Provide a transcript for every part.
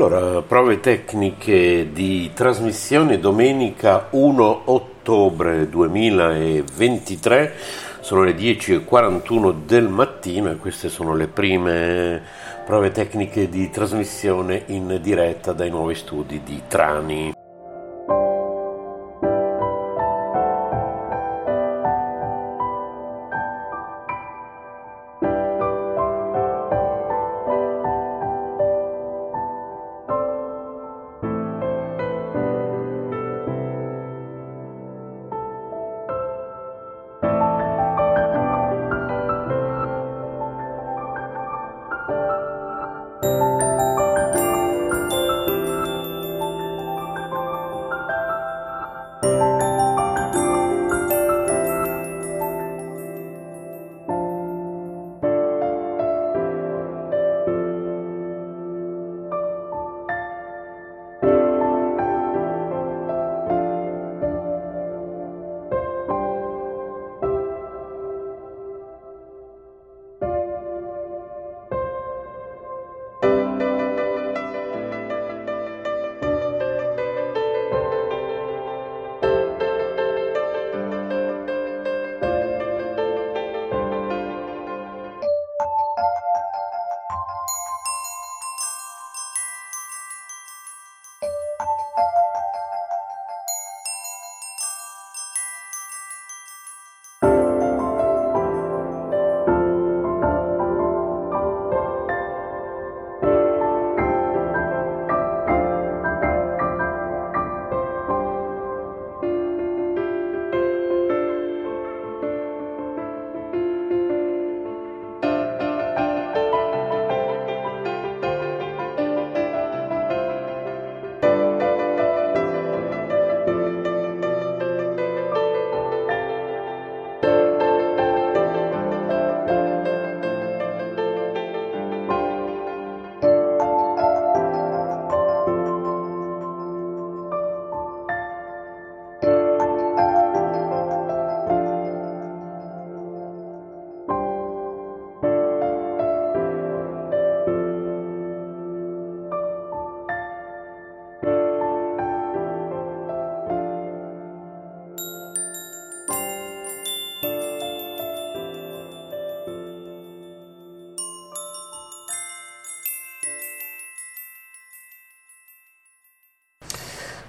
Allora, prove tecniche di trasmissione domenica 1 ottobre 2023, sono le 10.41 del mattino e queste sono le prime prove tecniche di trasmissione in diretta dai nuovi studi di Trani.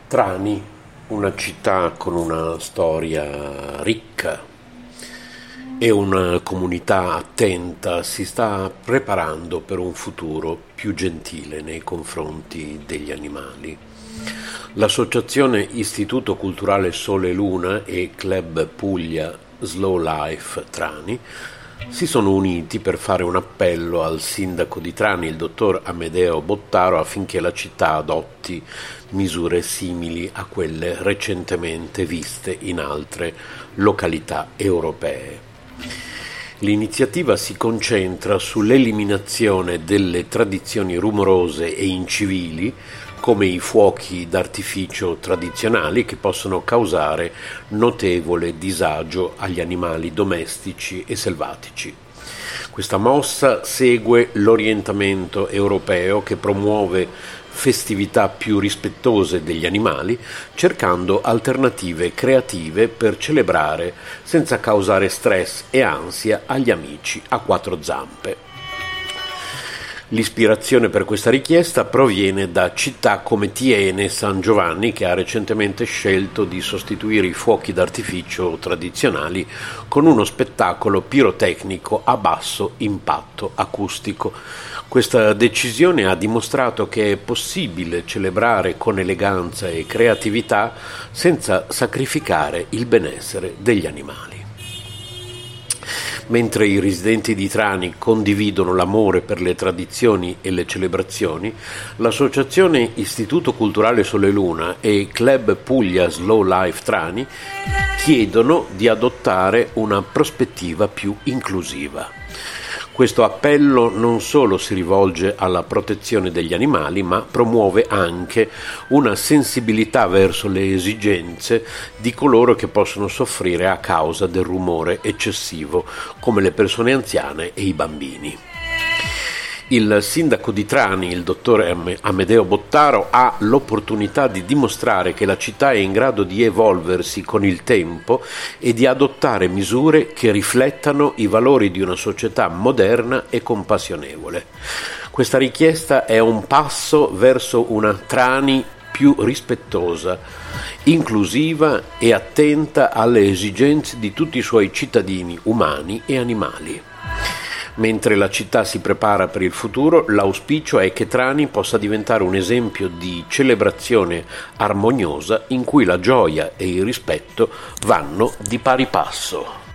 Trani, una città con una storia ricca e una comunità attenta si sta preparando per un futuro più gentile nei confronti degli animali. L'associazione Istituto Culturale Sole e Luna e Club Puglia Slow Life Trani si sono uniti per fare un appello al sindaco di Trani, il dottor Amedeo Bottaro, affinché la città adotti misure simili a quelle recentemente viste in altre località europee. L'iniziativa si concentra sull'eliminazione delle tradizioni rumorose e incivili come i fuochi d'artificio tradizionali che possono causare notevole disagio agli animali domestici e selvatici. Questa mossa segue l'orientamento europeo che promuove festività più rispettose degli animali, cercando alternative creative per celebrare senza causare stress e ansia agli amici a quattro zampe. L'ispirazione per questa richiesta proviene da città come Tiene San Giovanni, che ha recentemente scelto di sostituire i fuochi d'artificio tradizionali con uno spettacolo pirotecnico a basso impatto acustico. Questa decisione ha dimostrato che è possibile celebrare con eleganza e creatività senza sacrificare il benessere degli animali. Mentre i residenti di Trani condividono l'amore per le tradizioni e le celebrazioni, l'associazione Istituto Culturale Sole Luna e Club Puglia Slow Life Trani chiedono di adottare una prospettiva più inclusiva. Questo appello non solo si rivolge alla protezione degli animali, ma promuove anche una sensibilità verso le esigenze di coloro che possono soffrire a causa del rumore eccessivo, come le persone anziane e i bambini. Il sindaco di Trani, il dottore Amedeo Bottaro, ha l'opportunità di dimostrare che la città è in grado di evolversi con il tempo e di adottare misure che riflettano i valori di una società moderna e compassionevole. Questa richiesta è un passo verso una Trani più rispettosa, inclusiva e attenta alle esigenze di tutti i suoi cittadini umani e animali. Mentre la città si prepara per il futuro, l'auspicio è che Trani possa diventare un esempio di celebrazione armoniosa in cui la gioia e il rispetto vanno di pari passo.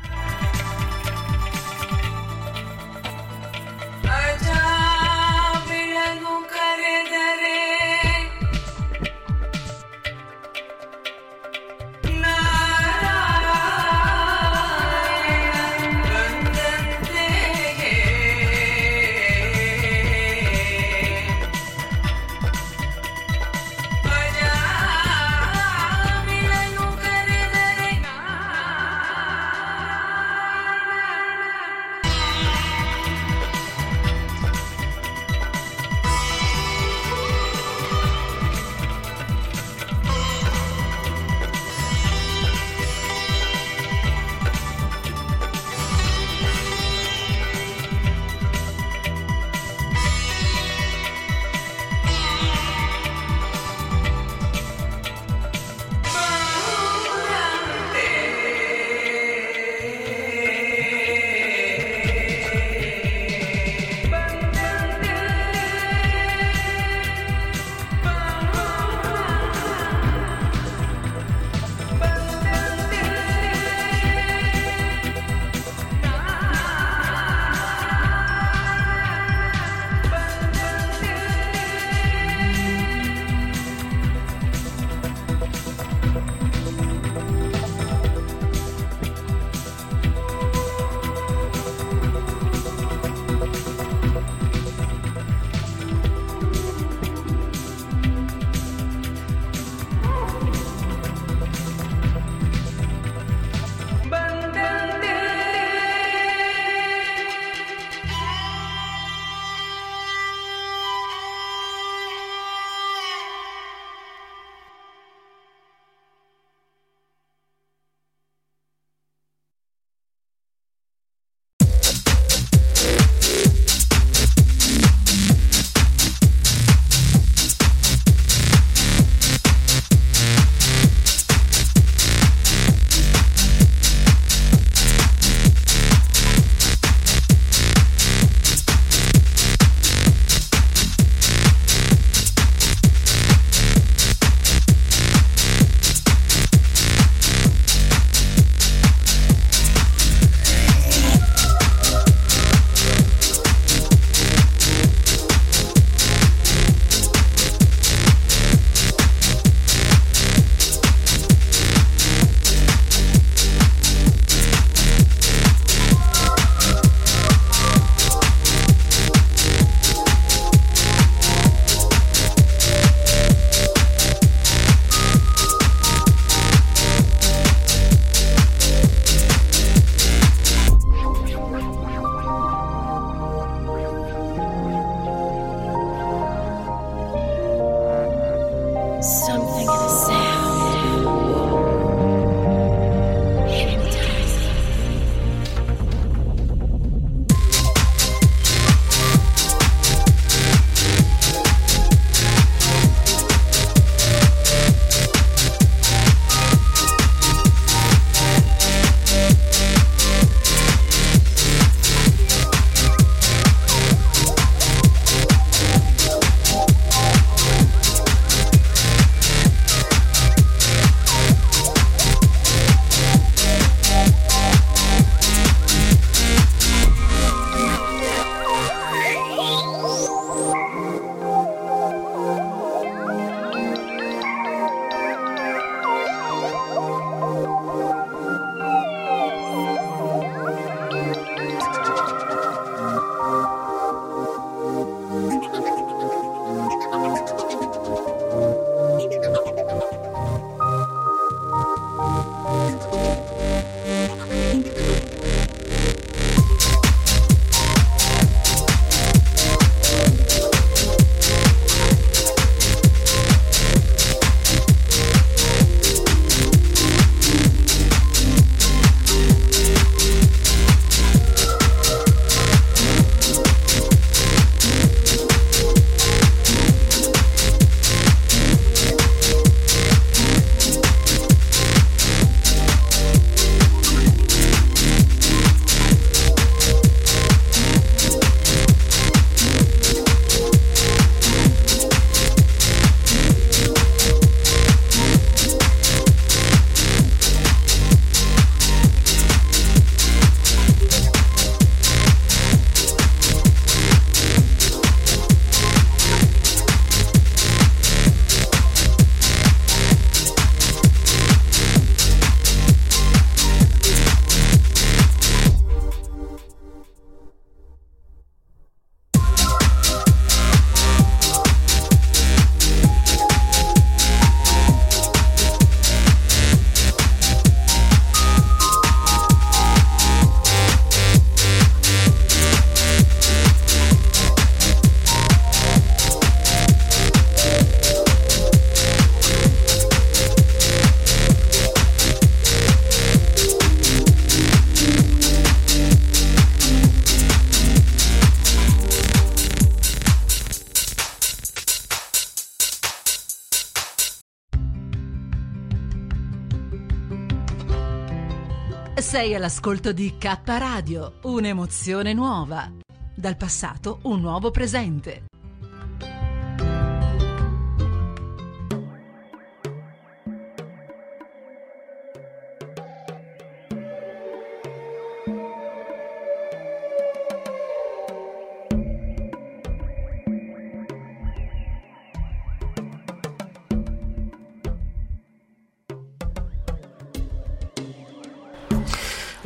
All'ascolto di K Radio, un'emozione nuova. Dal passato un nuovo presente.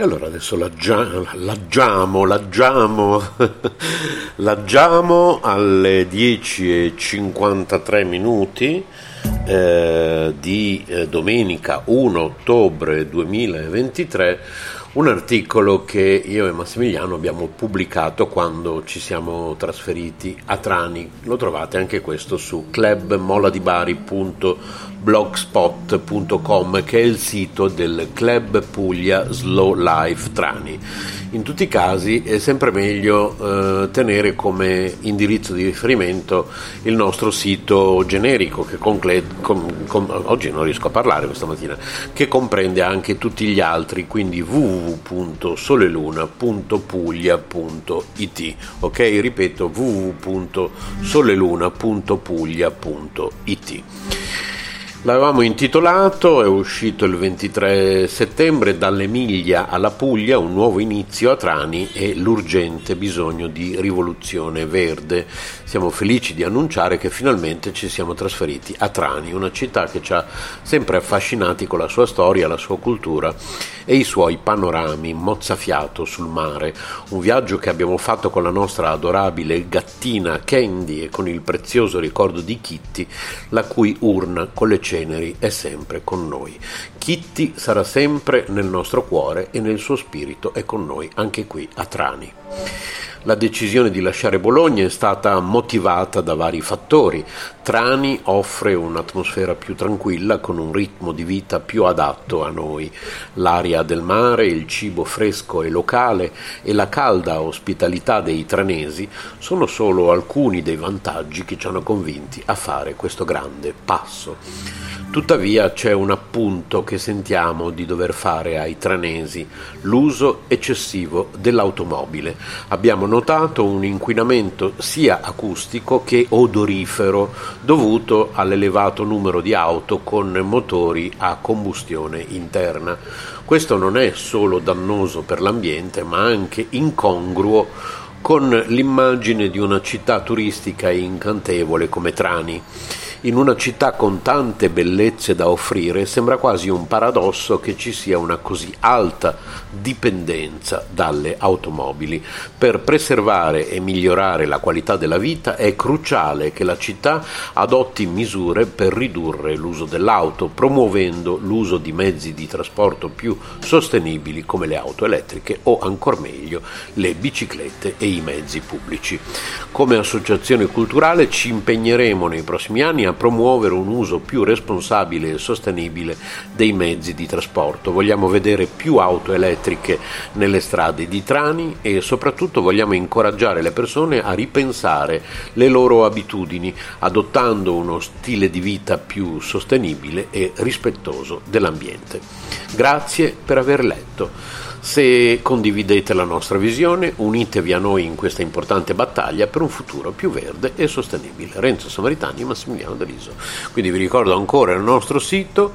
E allora adesso laggiamo, laggiamo, laggiamo, laggiamo alle 10.53 minuti eh, di eh, domenica 1 ottobre 2023 un articolo che io e Massimiliano abbiamo pubblicato quando ci siamo trasferiti a Trani. Lo trovate anche questo su clubmoladibari.blogspot.com che è il sito del Club Puglia Slow Life Trani in tutti i casi è sempre meglio eh, tenere come indirizzo di riferimento il nostro sito generico che conclede, com, com, oggi non riesco a parlare questa mattina, che comprende anche tutti gli altri, quindi www.soleluna.puglia.it ok? Ripeto www.soleluna.puglia.it L'avevamo intitolato, è uscito il 23 settembre, Dall'Emilia alla Puglia, un nuovo inizio a Trani e l'urgente bisogno di rivoluzione verde. Siamo felici di annunciare che finalmente ci siamo trasferiti a Trani, una città che ci ha sempre affascinati con la sua storia, la sua cultura e i suoi panorami, mozzafiato sul mare. Un viaggio che abbiamo fatto con la nostra adorabile gattina Candy e con il prezioso ricordo di Kitty, la cui urna con le ceneri è sempre con noi. Kitty sarà sempre nel nostro cuore e nel suo spirito è con noi anche qui a Trani. La decisione di lasciare Bologna è stata motivata da vari fattori. Trani offre un'atmosfera più tranquilla con un ritmo di vita più adatto a noi. L'aria del mare, il cibo fresco e locale e la calda ospitalità dei tranesi sono solo alcuni dei vantaggi che ci hanno convinti a fare questo grande passo. Tuttavia c'è un appunto che sentiamo di dover fare ai tranesi, l'uso eccessivo dell'automobile. Abbiamo notato un inquinamento sia acustico che odorifero dovuto all'elevato numero di auto con motori a combustione interna. Questo non è solo dannoso per l'ambiente, ma anche incongruo con l'immagine di una città turistica incantevole come Trani. In una città con tante bellezze da offrire sembra quasi un paradosso che ci sia una così alta dipendenza dalle automobili. Per preservare e migliorare la qualità della vita è cruciale che la città adotti misure per ridurre l'uso dell'auto, promuovendo l'uso di mezzi di trasporto più sostenibili come le auto elettriche o ancor meglio le biciclette e i mezzi pubblici. Come associazione culturale ci impegneremo nei prossimi anni a promuovere un uso più responsabile e sostenibile dei mezzi di trasporto. Vogliamo vedere più auto elettriche nelle strade di Trani e soprattutto vogliamo incoraggiare le persone a ripensare le loro abitudini adottando uno stile di vita più sostenibile e rispettoso dell'ambiente. Grazie per aver letto. Se condividete la nostra visione, unitevi a noi in questa importante battaglia per un futuro più verde e sostenibile. Renzo Samaritani e Massimiliano Deliso. Quindi vi ricordo ancora il nostro sito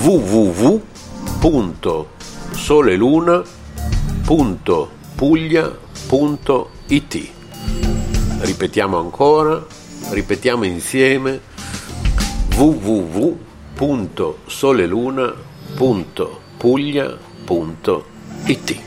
www.soleluna.puglia.it. Ripetiamo ancora, ripetiamo insieme www.soleluna.puglia.it it.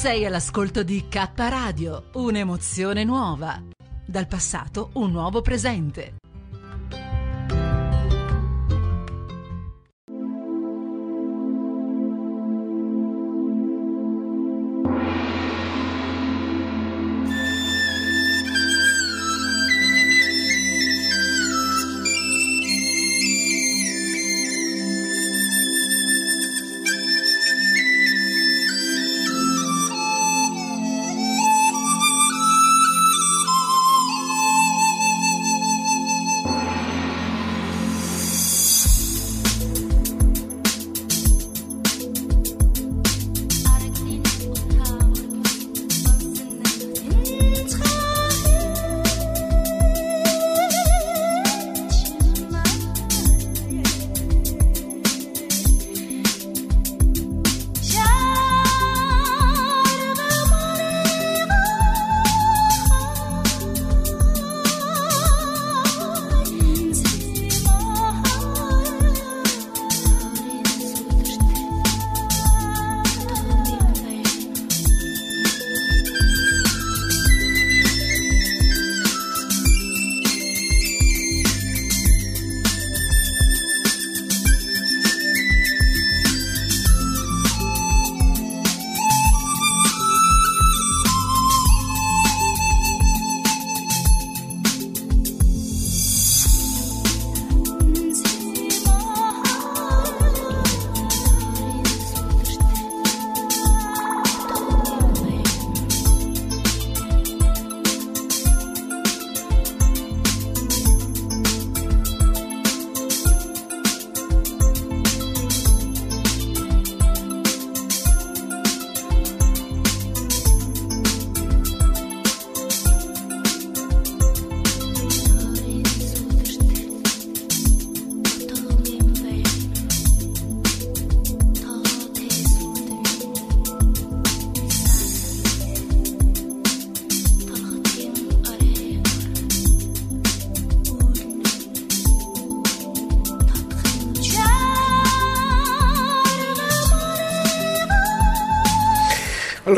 Sei all'ascolto di K Radio, un'emozione nuova. Dal passato un nuovo presente.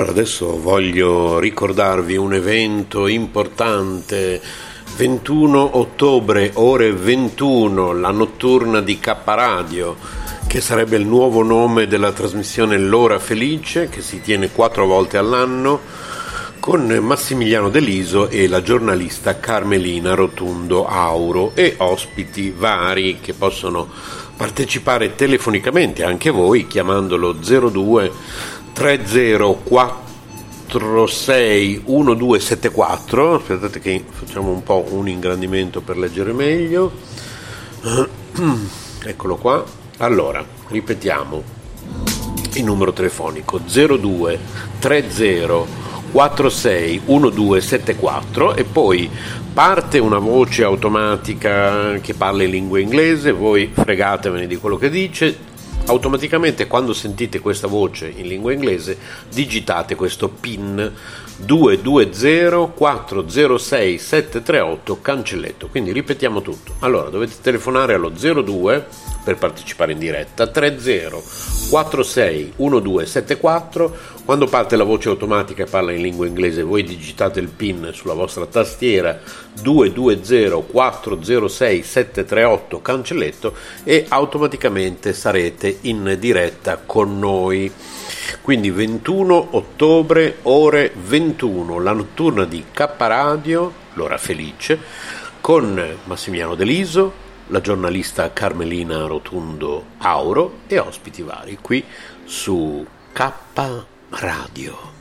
Allora adesso voglio ricordarvi un evento importante. 21 ottobre, ore 21, la notturna di K Radio, che sarebbe il nuovo nome della trasmissione L'ora felice, che si tiene quattro volte all'anno, con Massimiliano Deliso e la giornalista Carmelina Rotundo Auro e ospiti vari che possono partecipare telefonicamente anche voi chiamandolo 02 30461274 aspettate che facciamo un po' un ingrandimento per leggere meglio. Eccolo qua. Allora ripetiamo il numero telefonico 02 30 461274 e poi parte una voce automatica che parla in lingua inglese, voi fregatevene di quello che dice, automaticamente quando sentite questa voce in lingua inglese digitate questo PIN 220 406 738 cancelletto. Quindi ripetiamo tutto. Allora dovete telefonare allo 02 per partecipare in diretta 30 46 1274 quando parte la voce automatica e parla in lingua inglese voi digitate il PIN sulla vostra tastiera 220 406 738 cancelletto e automaticamente sarete in diretta con noi quindi 21 ottobre ore 21 la notturna di K Radio l'ora felice con Massimiliano Deliso la giornalista Carmelina Rotundo Auro e ospiti vari qui su K Radio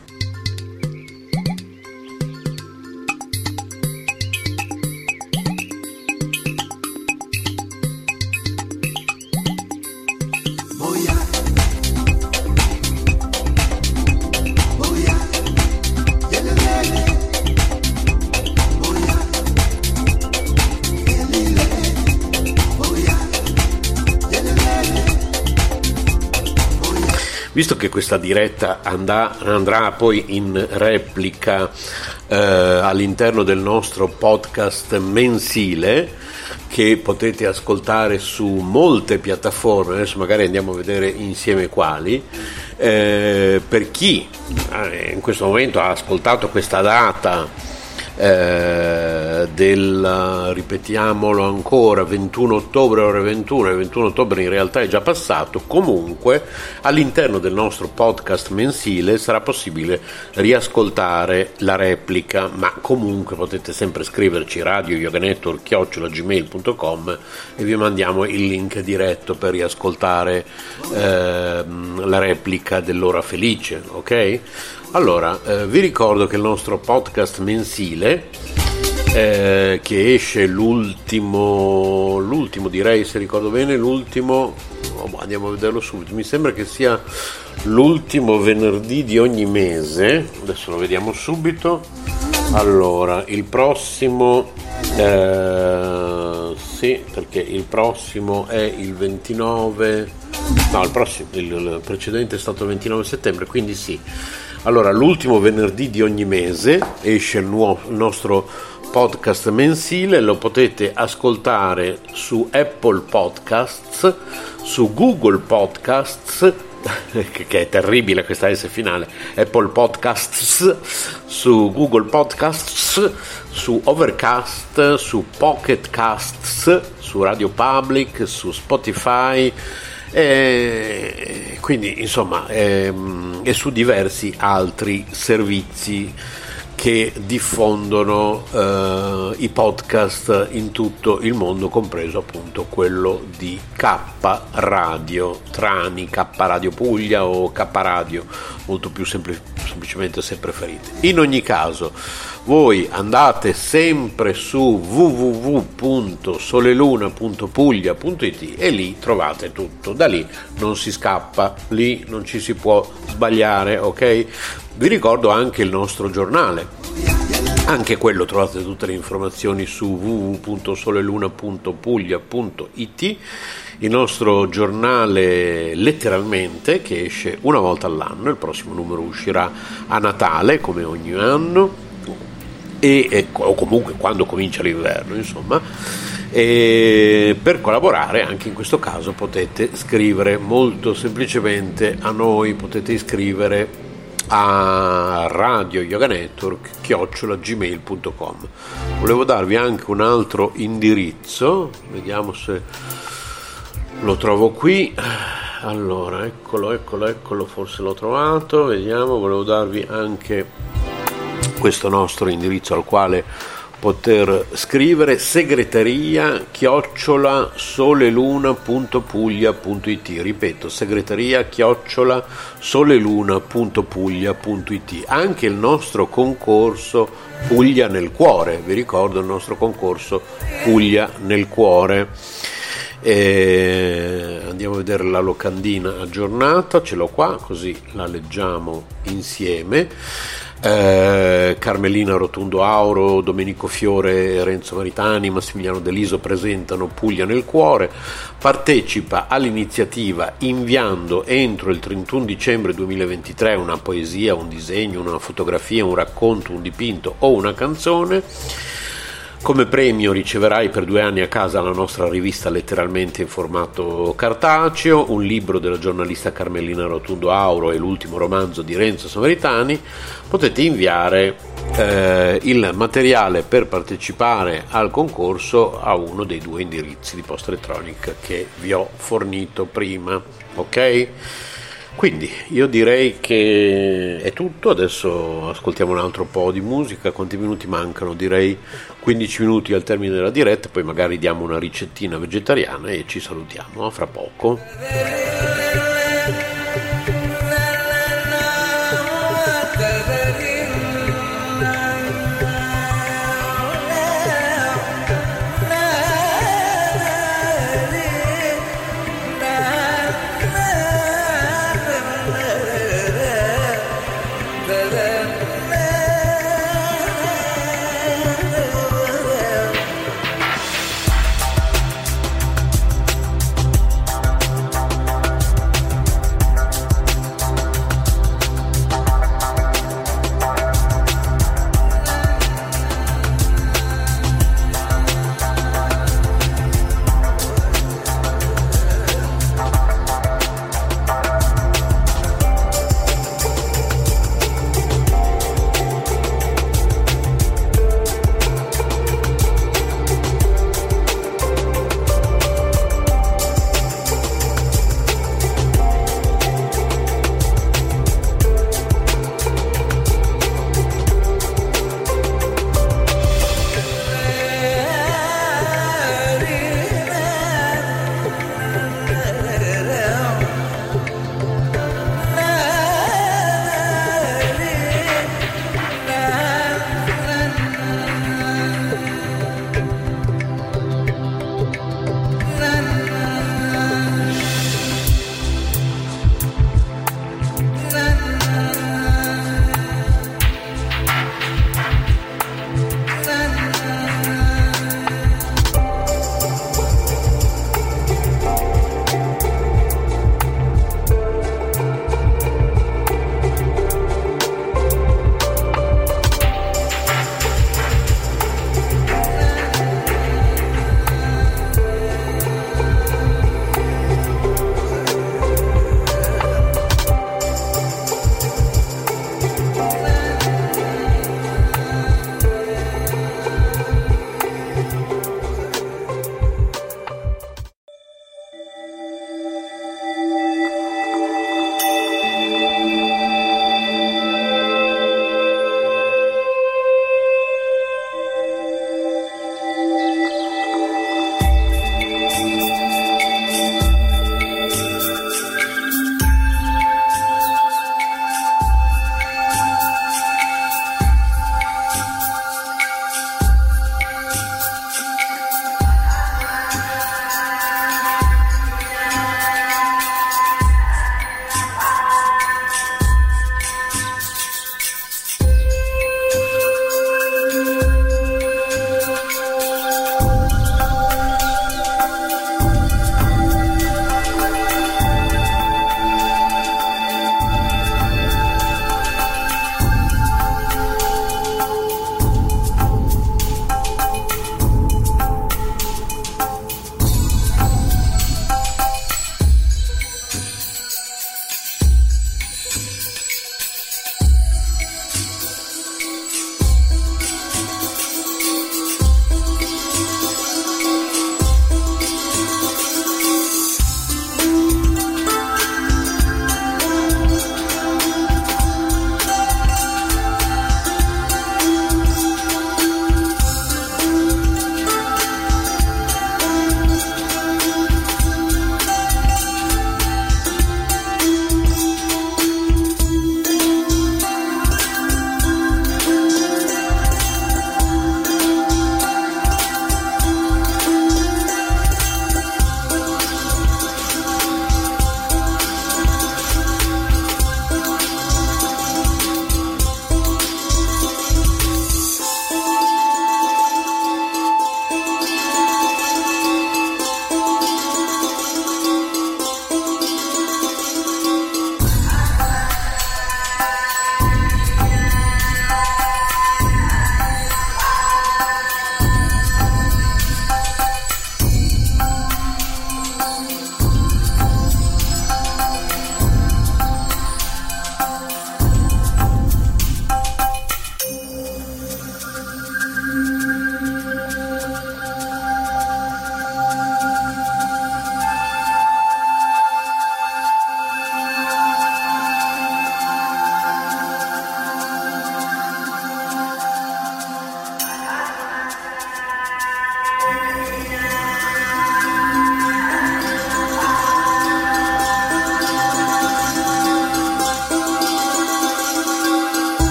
visto che questa diretta andrà, andrà poi in replica eh, all'interno del nostro podcast mensile che potete ascoltare su molte piattaforme, adesso magari andiamo a vedere insieme quali, eh, per chi eh, in questo momento ha ascoltato questa data eh, del, ripetiamolo ancora, 21 ottobre ore 21, il 21 ottobre in realtà è già passato, comunque all'interno del nostro podcast mensile sarà possibile riascoltare la replica, ma comunque potete sempre scriverci radio gmail.com e vi mandiamo il link diretto per riascoltare eh, la replica dell'ora felice, ok? Allora, eh, vi ricordo che il nostro podcast mensile, eh, che esce l'ultimo, l'ultimo direi se ricordo bene, l'ultimo, oh, andiamo a vederlo subito, mi sembra che sia l'ultimo venerdì di ogni mese, adesso lo vediamo subito. Allora, il prossimo, eh, sì, perché il prossimo è il 29, no, il, prossimo, il precedente è stato il 29 settembre, quindi sì allora, l'ultimo venerdì di ogni mese esce il, nuovo, il nostro podcast mensile, lo potete ascoltare su Apple Podcasts, su Google Podcasts, che è terribile questa S finale, Apple Podcasts, su Google Podcasts, su Overcast, su Pocket Casts, su Radio Public, su Spotify e quindi insomma ehm, e su diversi altri servizi che diffondono eh, i podcast in tutto il mondo, compreso appunto quello di K Radio Trani, K Radio Puglia o K Radio, molto più sempl- semplicemente se preferite. In ogni caso, voi andate sempre su www.soleluna.puglia.it e lì trovate tutto. Da lì non si scappa, lì non ci si può sbagliare, ok? Vi ricordo anche il nostro giornale. Anche quello trovate tutte le informazioni su www.soleluna.puglia.it, il nostro giornale letteralmente che esce una volta all'anno, il prossimo numero uscirà a Natale come ogni anno e, o comunque quando comincia l'inverno, insomma. E per collaborare anche in questo caso potete scrivere molto semplicemente a noi, potete iscrivere a Radio Yoga Network chiocciolagmail.com. Volevo darvi anche un altro indirizzo, vediamo se lo trovo qui. Allora, eccolo, eccolo, eccolo, forse l'ho trovato, vediamo, volevo darvi anche questo nostro indirizzo al quale poter scrivere segreteria chiocciola soleluna.puglia.it ripeto segreteria chiocciola soleluna.puglia.it anche il nostro concorso Puglia nel cuore vi ricordo il nostro concorso Puglia nel cuore. E andiamo a vedere la locandina aggiornata ce l'ho qua così la leggiamo insieme eh, Carmelina Rotundo Auro, Domenico Fiore, Renzo Maritani, Massimiliano Deliso presentano Puglia nel cuore. Partecipa all'iniziativa inviando entro il 31 dicembre 2023 una poesia, un disegno, una fotografia, un racconto, un dipinto o una canzone come premio riceverai per due anni a casa la nostra rivista letteralmente in formato cartaceo, un libro della giornalista Carmelina Rotundo Auro e l'ultimo romanzo di Renzo Samaritani. Potete inviare eh, il materiale per partecipare al concorso a uno dei due indirizzi di posta elettronica che vi ho fornito prima. Ok? Quindi io direi che è tutto, adesso ascoltiamo un altro po' di musica, quanti minuti mancano? Direi 15 minuti al termine della diretta, poi magari diamo una ricettina vegetariana e ci salutiamo, fra poco.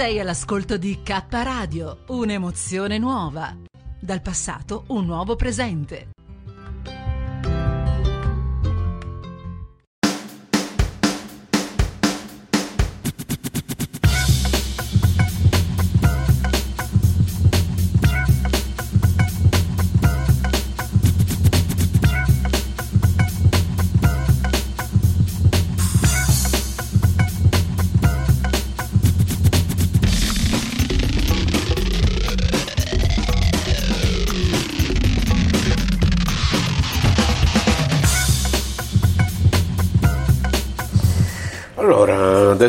Sei all'ascolto di K Radio, un'emozione nuova. Dal passato un nuovo presente.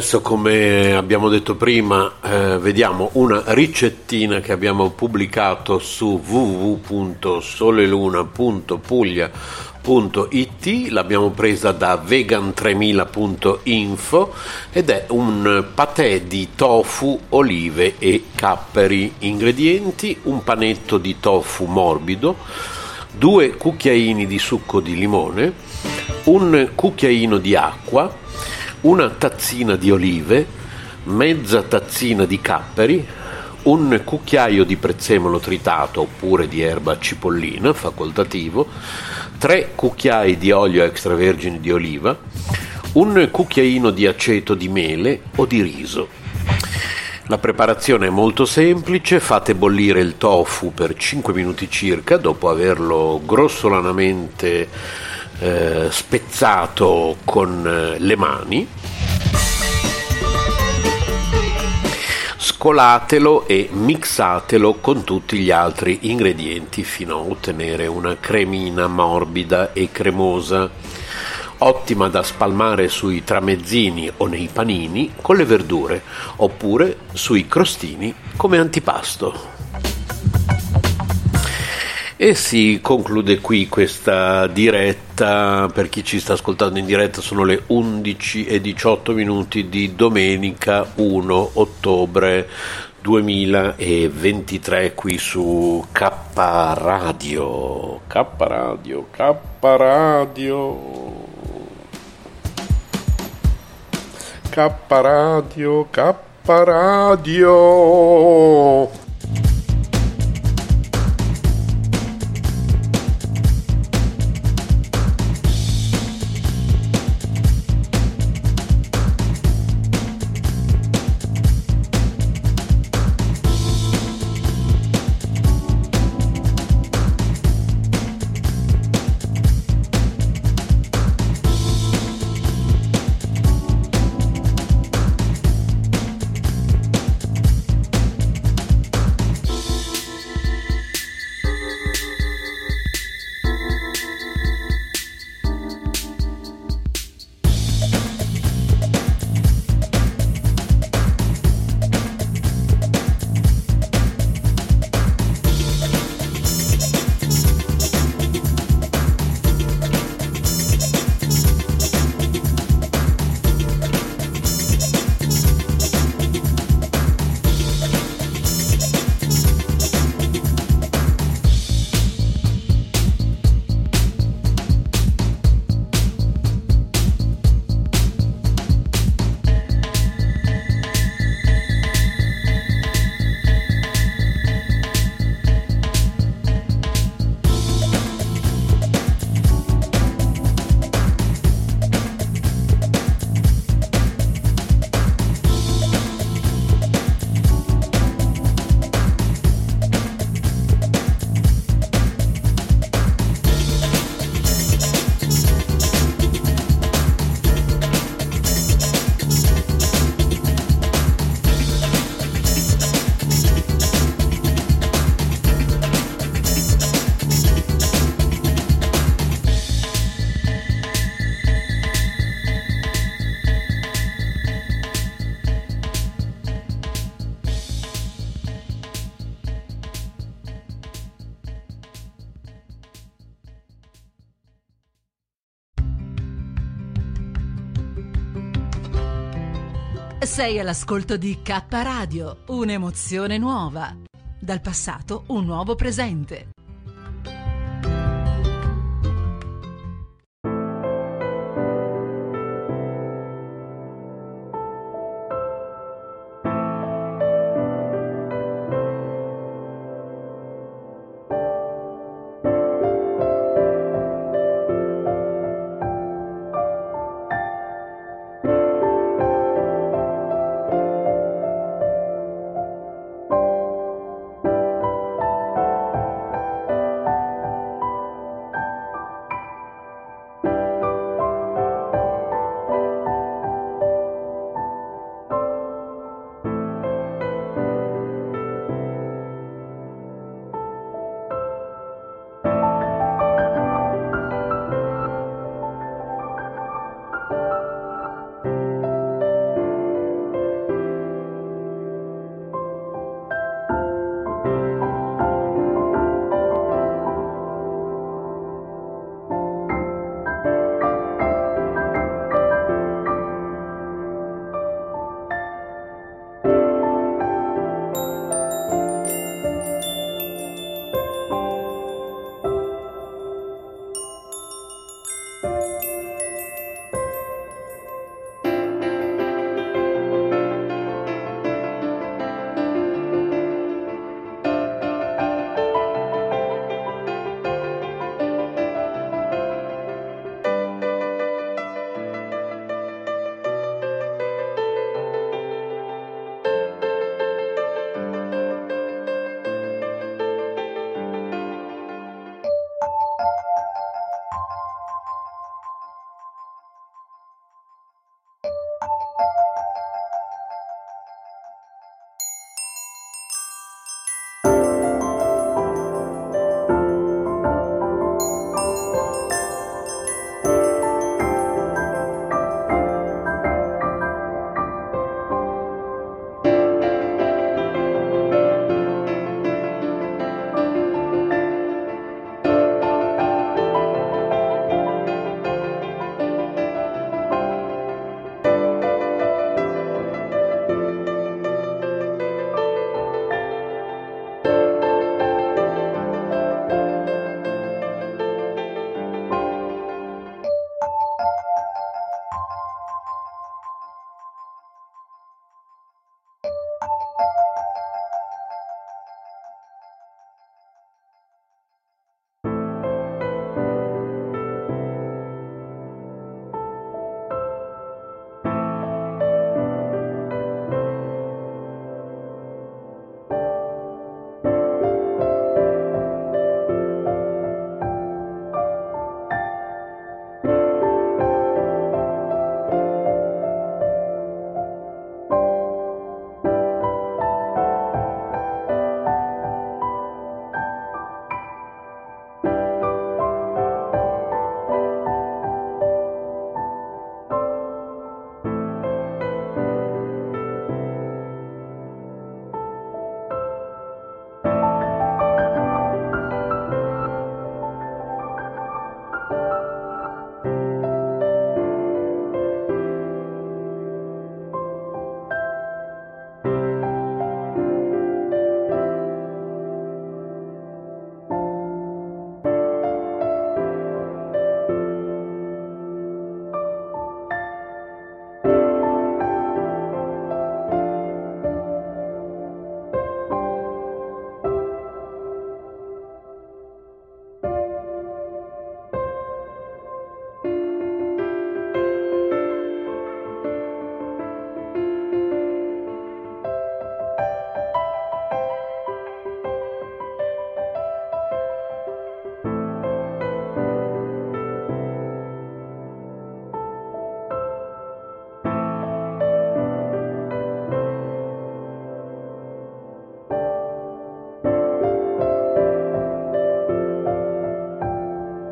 Adesso come abbiamo detto prima, eh, vediamo una ricettina che abbiamo pubblicato su www.soleluna.puglia.it, l'abbiamo presa da vegan3000.info ed è un patè di tofu, olive e capperi. Ingredienti: un panetto di tofu morbido, due cucchiaini di succo di limone, un cucchiaino di acqua, una tazzina di olive, mezza tazzina di capperi, un cucchiaio di prezzemolo tritato oppure di erba cipollina, facoltativo, tre cucchiai di olio extravergine di oliva, un cucchiaino di aceto di mele o di riso. La preparazione è molto semplice, fate bollire il tofu per 5 minuti circa dopo averlo grossolanamente eh, spezzato con eh, le mani, scolatelo e mixatelo con tutti gli altri ingredienti fino a ottenere una cremina morbida e cremosa, ottima da spalmare sui tramezzini o nei panini con le verdure, oppure sui crostini come antipasto. E si conclude qui questa diretta, per chi ci sta ascoltando in diretta sono le 11 e 18 minuti di domenica 1 ottobre 2023 qui su K Radio, K Radio, K Radio. K Radio, K Radio. Sei all'ascolto di K Radio, un'emozione nuova. Dal passato un nuovo presente.